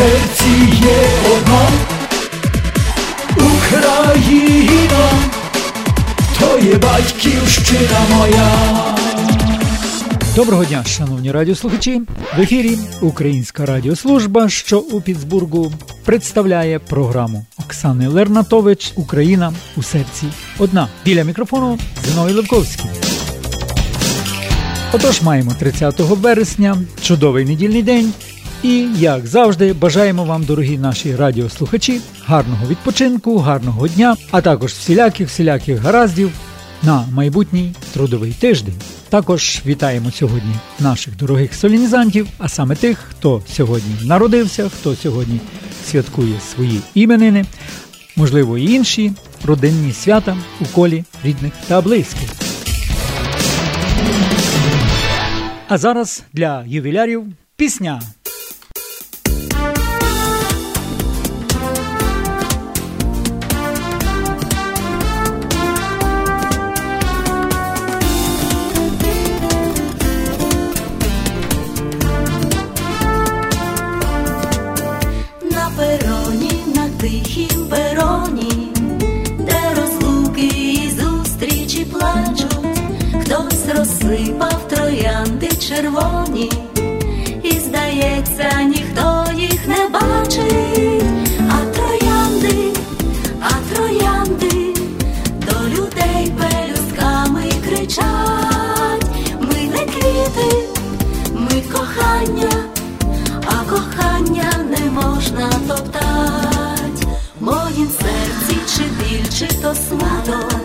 серці є одна Україна, то є батьківщина моя. Доброго дня, шановні радіослухачі. В ефірі Українська радіослужба, що у Пітсбургу представляє програму Оксани Лернатович Україна у серці. Одна біля мікрофону Зиновій Левковський. Отож, маємо 30 вересня, чудовий недільний день. І, як завжди, бажаємо вам, дорогі наші радіослухачі, гарного відпочинку, гарного дня, а також всіляких всіляких гараздів на майбутній трудовий тиждень. Також вітаємо сьогодні наших дорогих солінізантів, а саме тих, хто сьогодні народився, хто сьогодні святкує свої іменини, можливо, і інші родинні свята у колі рідних та близьких. А зараз для ювілярів пісня. Чи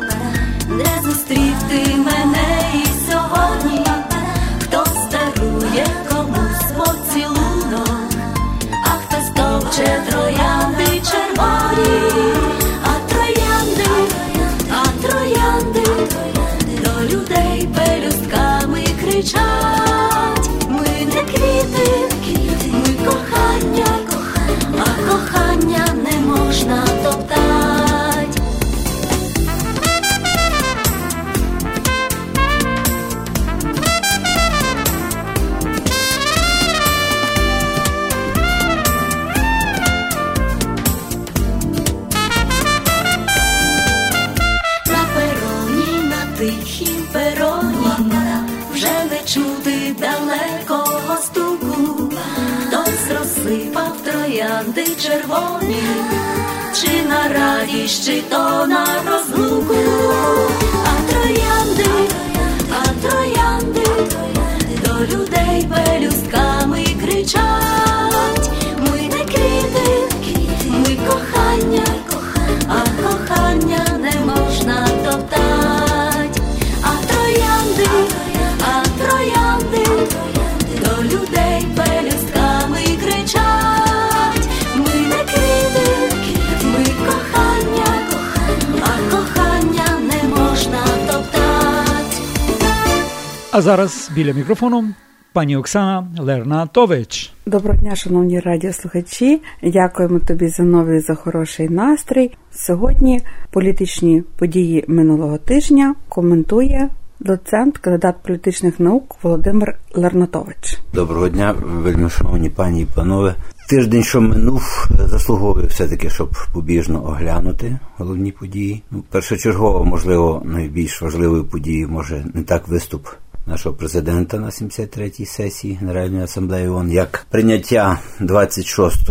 розсипав троянди червоні, чи на радість, чи то на розлуку, а троянди, а троянди до людей А зараз біля мікрофону пані Оксана Лернатович. Доброго дня, шановні радіослухачі. Дякуємо тобі за новий за хороший настрій. Сьогодні політичні події минулого тижня коментує доцент, кандидат політичних наук Володимир Лернатович. Доброго дня, вельми шановні пані і панове. Тиждень, що минув, заслуговує все-таки, щоб побіжно оглянути головні події. Ну, першочергово, можливо, найбільш важливою подією може не так виступ нашого президента на 73-й сесії Генеральної асамблеї ООН, як прийняття 26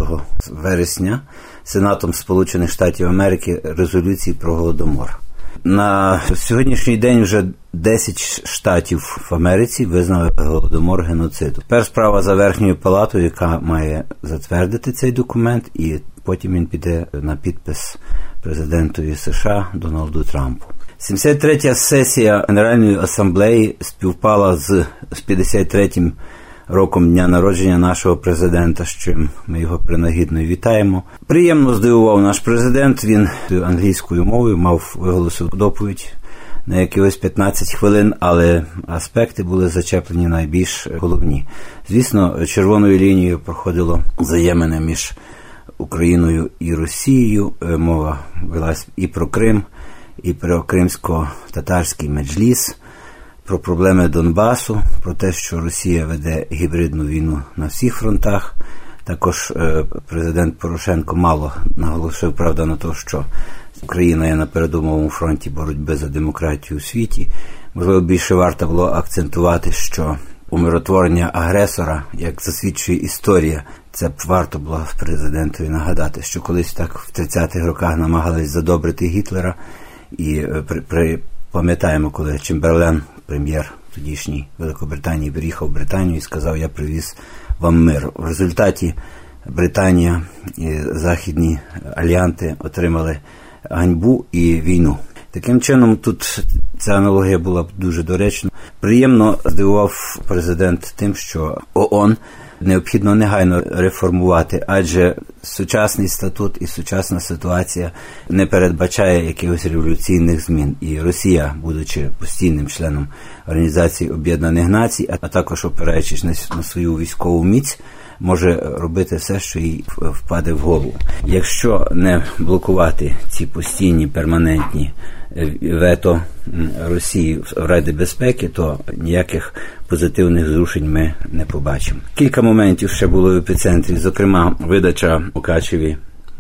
вересня Сенатом Сполучених Штатів Америки резолюції про голодомор. На сьогоднішній день вже 10 штатів в Америці визнали голодомор геноциду. Тепер справа за верхньою палатою, яка має затвердити цей документ, і потім він піде на підпис президентові США Дональду Трампу. 73-я сесія Генеральної асамблеї співпала з 53-м роком дня народження нашого президента, з чим ми його принагідно вітаємо. Приємно здивував наш президент. Він англійською мовою мав виголосив доповідь на якихось 15 хвилин, але аспекти були зачеплені найбільш головні. Звісно, червоною лінією проходило взаємини між Україною і Росією. Мова велась і про Крим, і про кримсько-татарський меджліс, про проблеми Донбасу, про те, що Росія веде гібридну війну на всіх фронтах Також е, президент Порошенко мало наголосив правда на те, що Україна є на передумовому фронті боротьби за демократію у світі. Можливо, більше варто було акцентувати, що умиротворення агресора, як засвідчує історія, це б варто було президентові нагадати, що колись так в 30-х роках намагались задобрити Гітлера, і е, при, при пам'ятаємо, коли Чемберлен, прем'єр тодішній Великобританії, приїхав в Британію і сказав: Я привіз вам мир. В результаті Британія і західні альянти отримали ганьбу і війну. Таким чином, тут ця аналогія була б дуже доречна. Приємно здивував президент тим, що ООН необхідно негайно реформувати, адже сучасний статут і сучасна ситуація не передбачає якихось революційних змін. І Росія, будучи постійним членом Організації Об'єднаних Націй, а також опираючись на свою військову міць. Може робити все, що їй впаде в голову. Якщо не блокувати ці постійні перманентні е, вето Росії в Раді безпеки, то ніяких позитивних зрушень ми не побачимо. Кілька моментів ще було в епіцентрі, зокрема, видача Мукачеві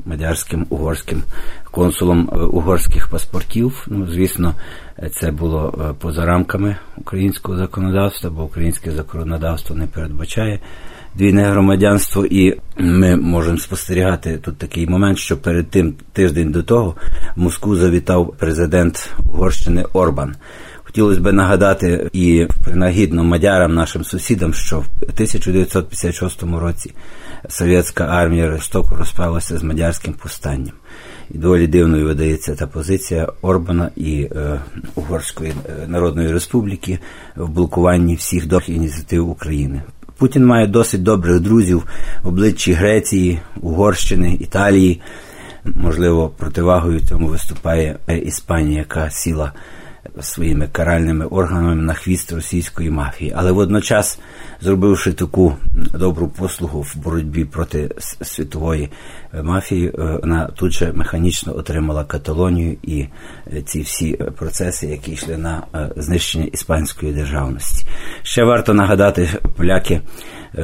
мадярським угорським консулом е, угорських паспортів. Ну, звісно, це було е, поза рамками українського законодавства, бо українське законодавство не передбачає. Двійне громадянство, і ми можемо спостерігати тут такий момент, що перед тим тиждень до того в Москву завітав президент Угорщини Орбан. Хотілося б нагадати і принагідно мадярам, нашим сусідам, що в 1956 році совєтська армія жорстоко розправилася з мадярським повстанням. І доволі дивною видається та позиція Орбана і е, Угорської е, Народної Республіки в блокуванні всіх до ініціатив України. Путін має досить добрих друзів в обличчі Греції, Угорщини, Італії. Можливо, противагою цьому виступає Іспанія, яка сіла своїми каральними органами на хвіст російської мафії, але водночас, зробивши таку добру послугу в боротьбі проти світової е, мафії, е, вона тут же механічно отримала Каталонію і е, ці всі процеси, які йшли на знищення іспанської державності. Ще варто нагадати поляки.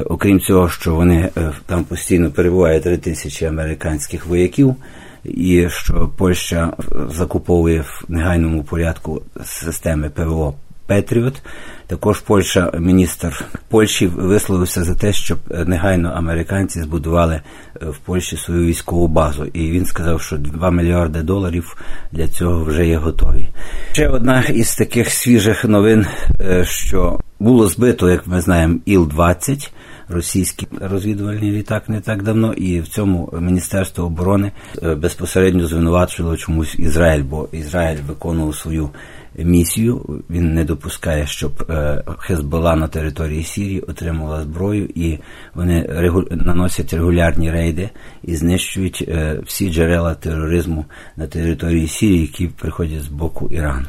Окрім цього, що вони там постійно перебувають три тисячі американських вояків, і що Польща закуповує в негайному порядку системи ПВО Петріот. Також Польща, міністр Польщі висловився за те, щоб негайно американці збудували е, в Польщі свою військову базу. І він сказав, що 2 мільярди доларів для цього вже є готові. Ще одна із таких свіжих новин, е, що було збито, як ми знаємо, Іл-20 російський розвідувальний літак не так давно, і в цьому Міністерство оборони е, безпосередньо звинувачувало чомусь Ізраїль, бо Ізраїль виконував свою місію. Він не допускає, щоб е, Хезбола на території Сірії отримала зброю, і вони регу... наносять регулярні рейди і знищують е, всі джерела тероризму на території Сірії, які приходять з боку Ірану.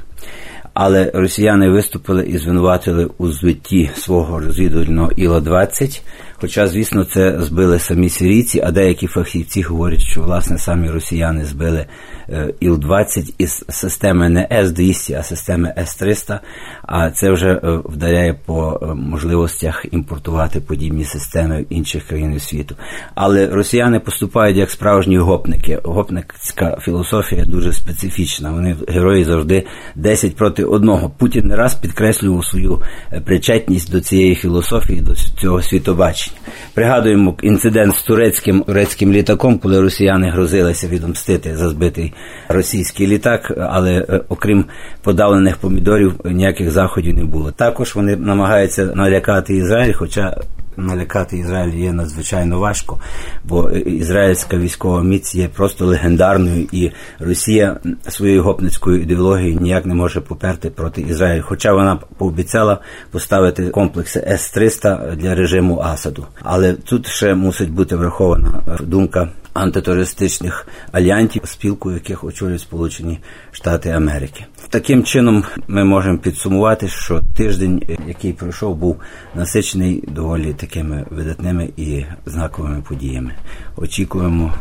Але росіяни виступили і звинуватили у звитті свого розвідувального іла 20 Хоча, звісно, це збили самі сирійці, а деякі фахівці говорять, що власне самі росіяни збили е, Іл-20 із системи не С-200, а системи С-300, а це вже е, вдаряє по е, можливостях імпортувати подібні системи в інших країн світу. Але росіяни поступають як справжні гопники. Гопницька філософія дуже специфічна. Вони герої завжди 10 проти одного. Путін не раз підкреслював свою причетність до цієї філософії, до цього світобачення. Пригадуємо інцидент з турецьким турецьким літаком, коли росіяни грозилися відомстити за збитий російський літак, але е, окрім подавлених помідорів ніяких заходів не було. Також вони намагаються налякати Ізраїль, хоча налякати Ізраїль є надзвичайно важко, бо ізраїльська військова міць є просто легендарною, і Росія своєю гопницькою ідеологією ніяк не може поперти проти Ізраїлю. Хоча вона пообіцяла поставити комплекси С-300 для режиму Асаду. Але тут ще мусить бути врахована думка антитерористичних альянтів, спілку яких очолюють Сполучені Штати Америки. Таким чином ми можемо підсумувати, що тиждень, який пройшов, був насичений доволі такими видатними і знаковими подіями. Очікуємо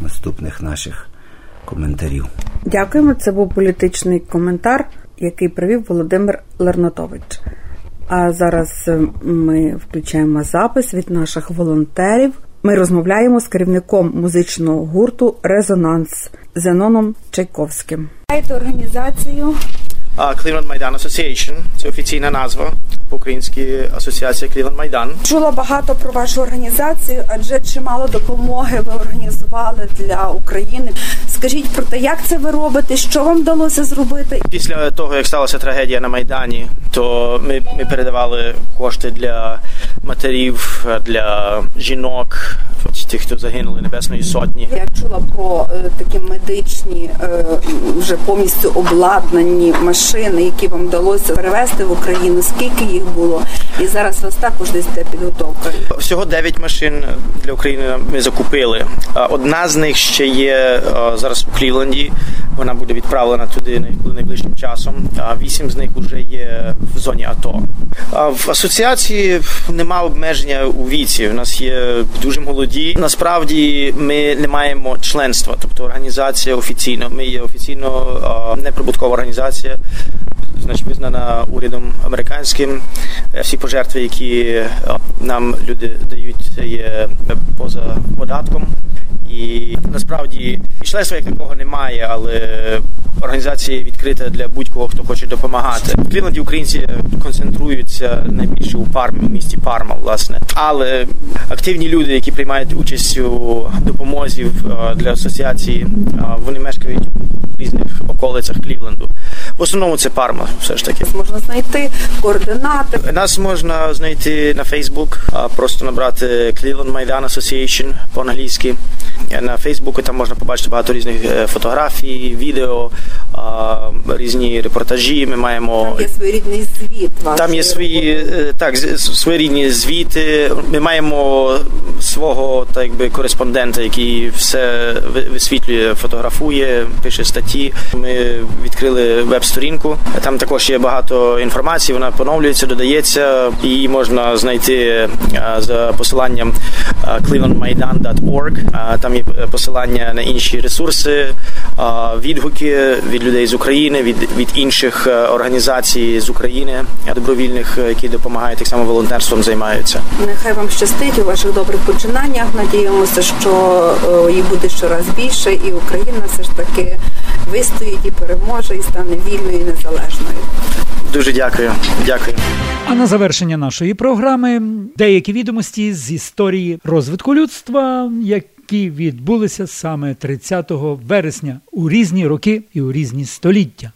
наступних наших коментарів. Дякуємо. Це був політичний коментар, який провів Володимир Лернотович. А зараз ми включаємо запис від наших волонтерів Ми розмовляємо з керівником музичного гурту Резонанс Зеноном Чайковським. Маєте організацію. Cleveland Майдан Association – це офіційна назва по-українськи Асоціація Cleveland Майдан. Чула багато про вашу організацію, адже чимало допомоги ви організували для України. Скажіть про те, як це ви робите, що вам вдалося зробити? Після того, як сталася трагедія на Майдані, то ми, ми передавали кошти для матерів, для жінок, тих, хто загинули Небесної Сотні. Я чула про е, такі медичні, е, вже повністю обладнані машини, які вам вдалося перевезти в Україну. Скільки їх було? І зараз у вас також десь йде підготовка. Всього 9 машин для України ми закупили. Одна з них ще є зараз у Клівленді. Вона буде відправлена туди найближчим часом. А вісім з них вже є в зоні АТО. В асоціації нема обмеження у віці. У нас є дуже молоді. Насправді ми не маємо членства, тобто організація офіційно. Ми є офіційно неприбуткова організація. Значить, визнана урядом американським. Е, Всі пожертви, які е, нам люди дають, є поза податком. І насправді членства як такого немає, але організація відкрита для будь-кого, хто хоче допомагати. В Клівленді українці концентруються найбільше у Пармі, у місті Парма, власне. Але активні люди, які приймають участь у допомозі е, для асоціації, е, вони мешкають в різних околицях Клівленду. В основному це Парма, все ж таки. Можна знайти координати. Нас можна знайти на Facebook, а, просто набрати Cleveland Майдан Association по-англійськи. На Фейсбуку там можна побачити багато різних е, фотографій, відео, різні репортажі. Ми маємо Є своєрідний звіт. там є свої е, так своєрідні звіти. Ми маємо свого так якби кореспондента, який все висвітлює, фотографує, пише статті. Ми відкрили веб-сторінку. Там також є багато інформації. Вона поновлюється, додається. Її можна знайти е, за посиланням е, clevelandmaidan.org. Е, Там є посилання на інші ресурси, відгуки від людей з України, від, від інших організацій з України, добровільних, які допомагають так само волонтерством займаються. Нехай вам щастить у ваших добрих починаннях. Надіємося, що їх буде щораз більше, і Україна все ж таки вистоїть і переможе, і стане вільною і незалежною. Дуже дякую. Дякую. А на завершення нашої програми деякі відомості з історії розвитку людства, які відбулися саме 30 вересня у різні роки і у різні століття.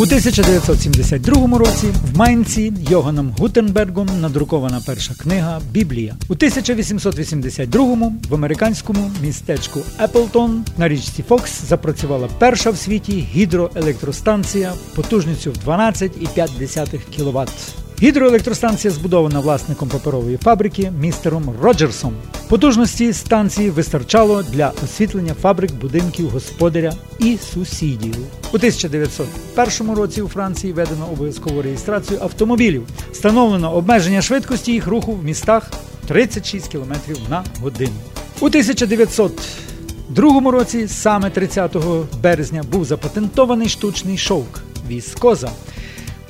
У 1972 році в Майнці Йоганом Гутенбергом надрукована перша книга Біблія. У 1882 в американському містечку Еплтон на річці Фокс запрацювала перша в світі гідроелектростанція потужністю в 12,5 кВт. Гідроелектростанція збудована власником паперової фабрики містером Роджерсом. Потужності станції вистачало для освітлення фабрик, будинків, господаря і сусідів. У 1901 році у Франції введено обов'язкову реєстрацію автомобілів. Встановлено обмеження швидкості їх руху в містах 36 км на годину. У 1902 році, саме 30 березня, був запатентований штучний шовк віскоза.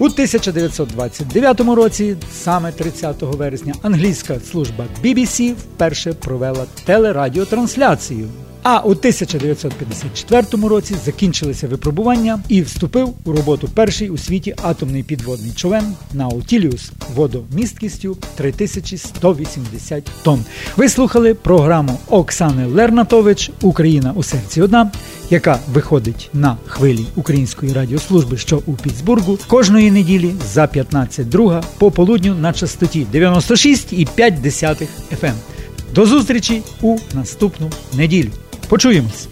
У 1929 році, саме 30 вересня, англійська служба BBC вперше провела телерадіотрансляцію. А у 1954 році закінчилися випробування і вступив у роботу перший у світі атомний підводний човен Наутіліус водомісткістю 3180 тонн. Ви слухали програму Оксани Лернатович Україна у серці одна, яка виходить на хвилі Української радіослужби, що у Пітсбургу кожної неділі за 15.2 по полудню на частоті 96,5 FM. До зустрічі у наступну неділю. Почуємось!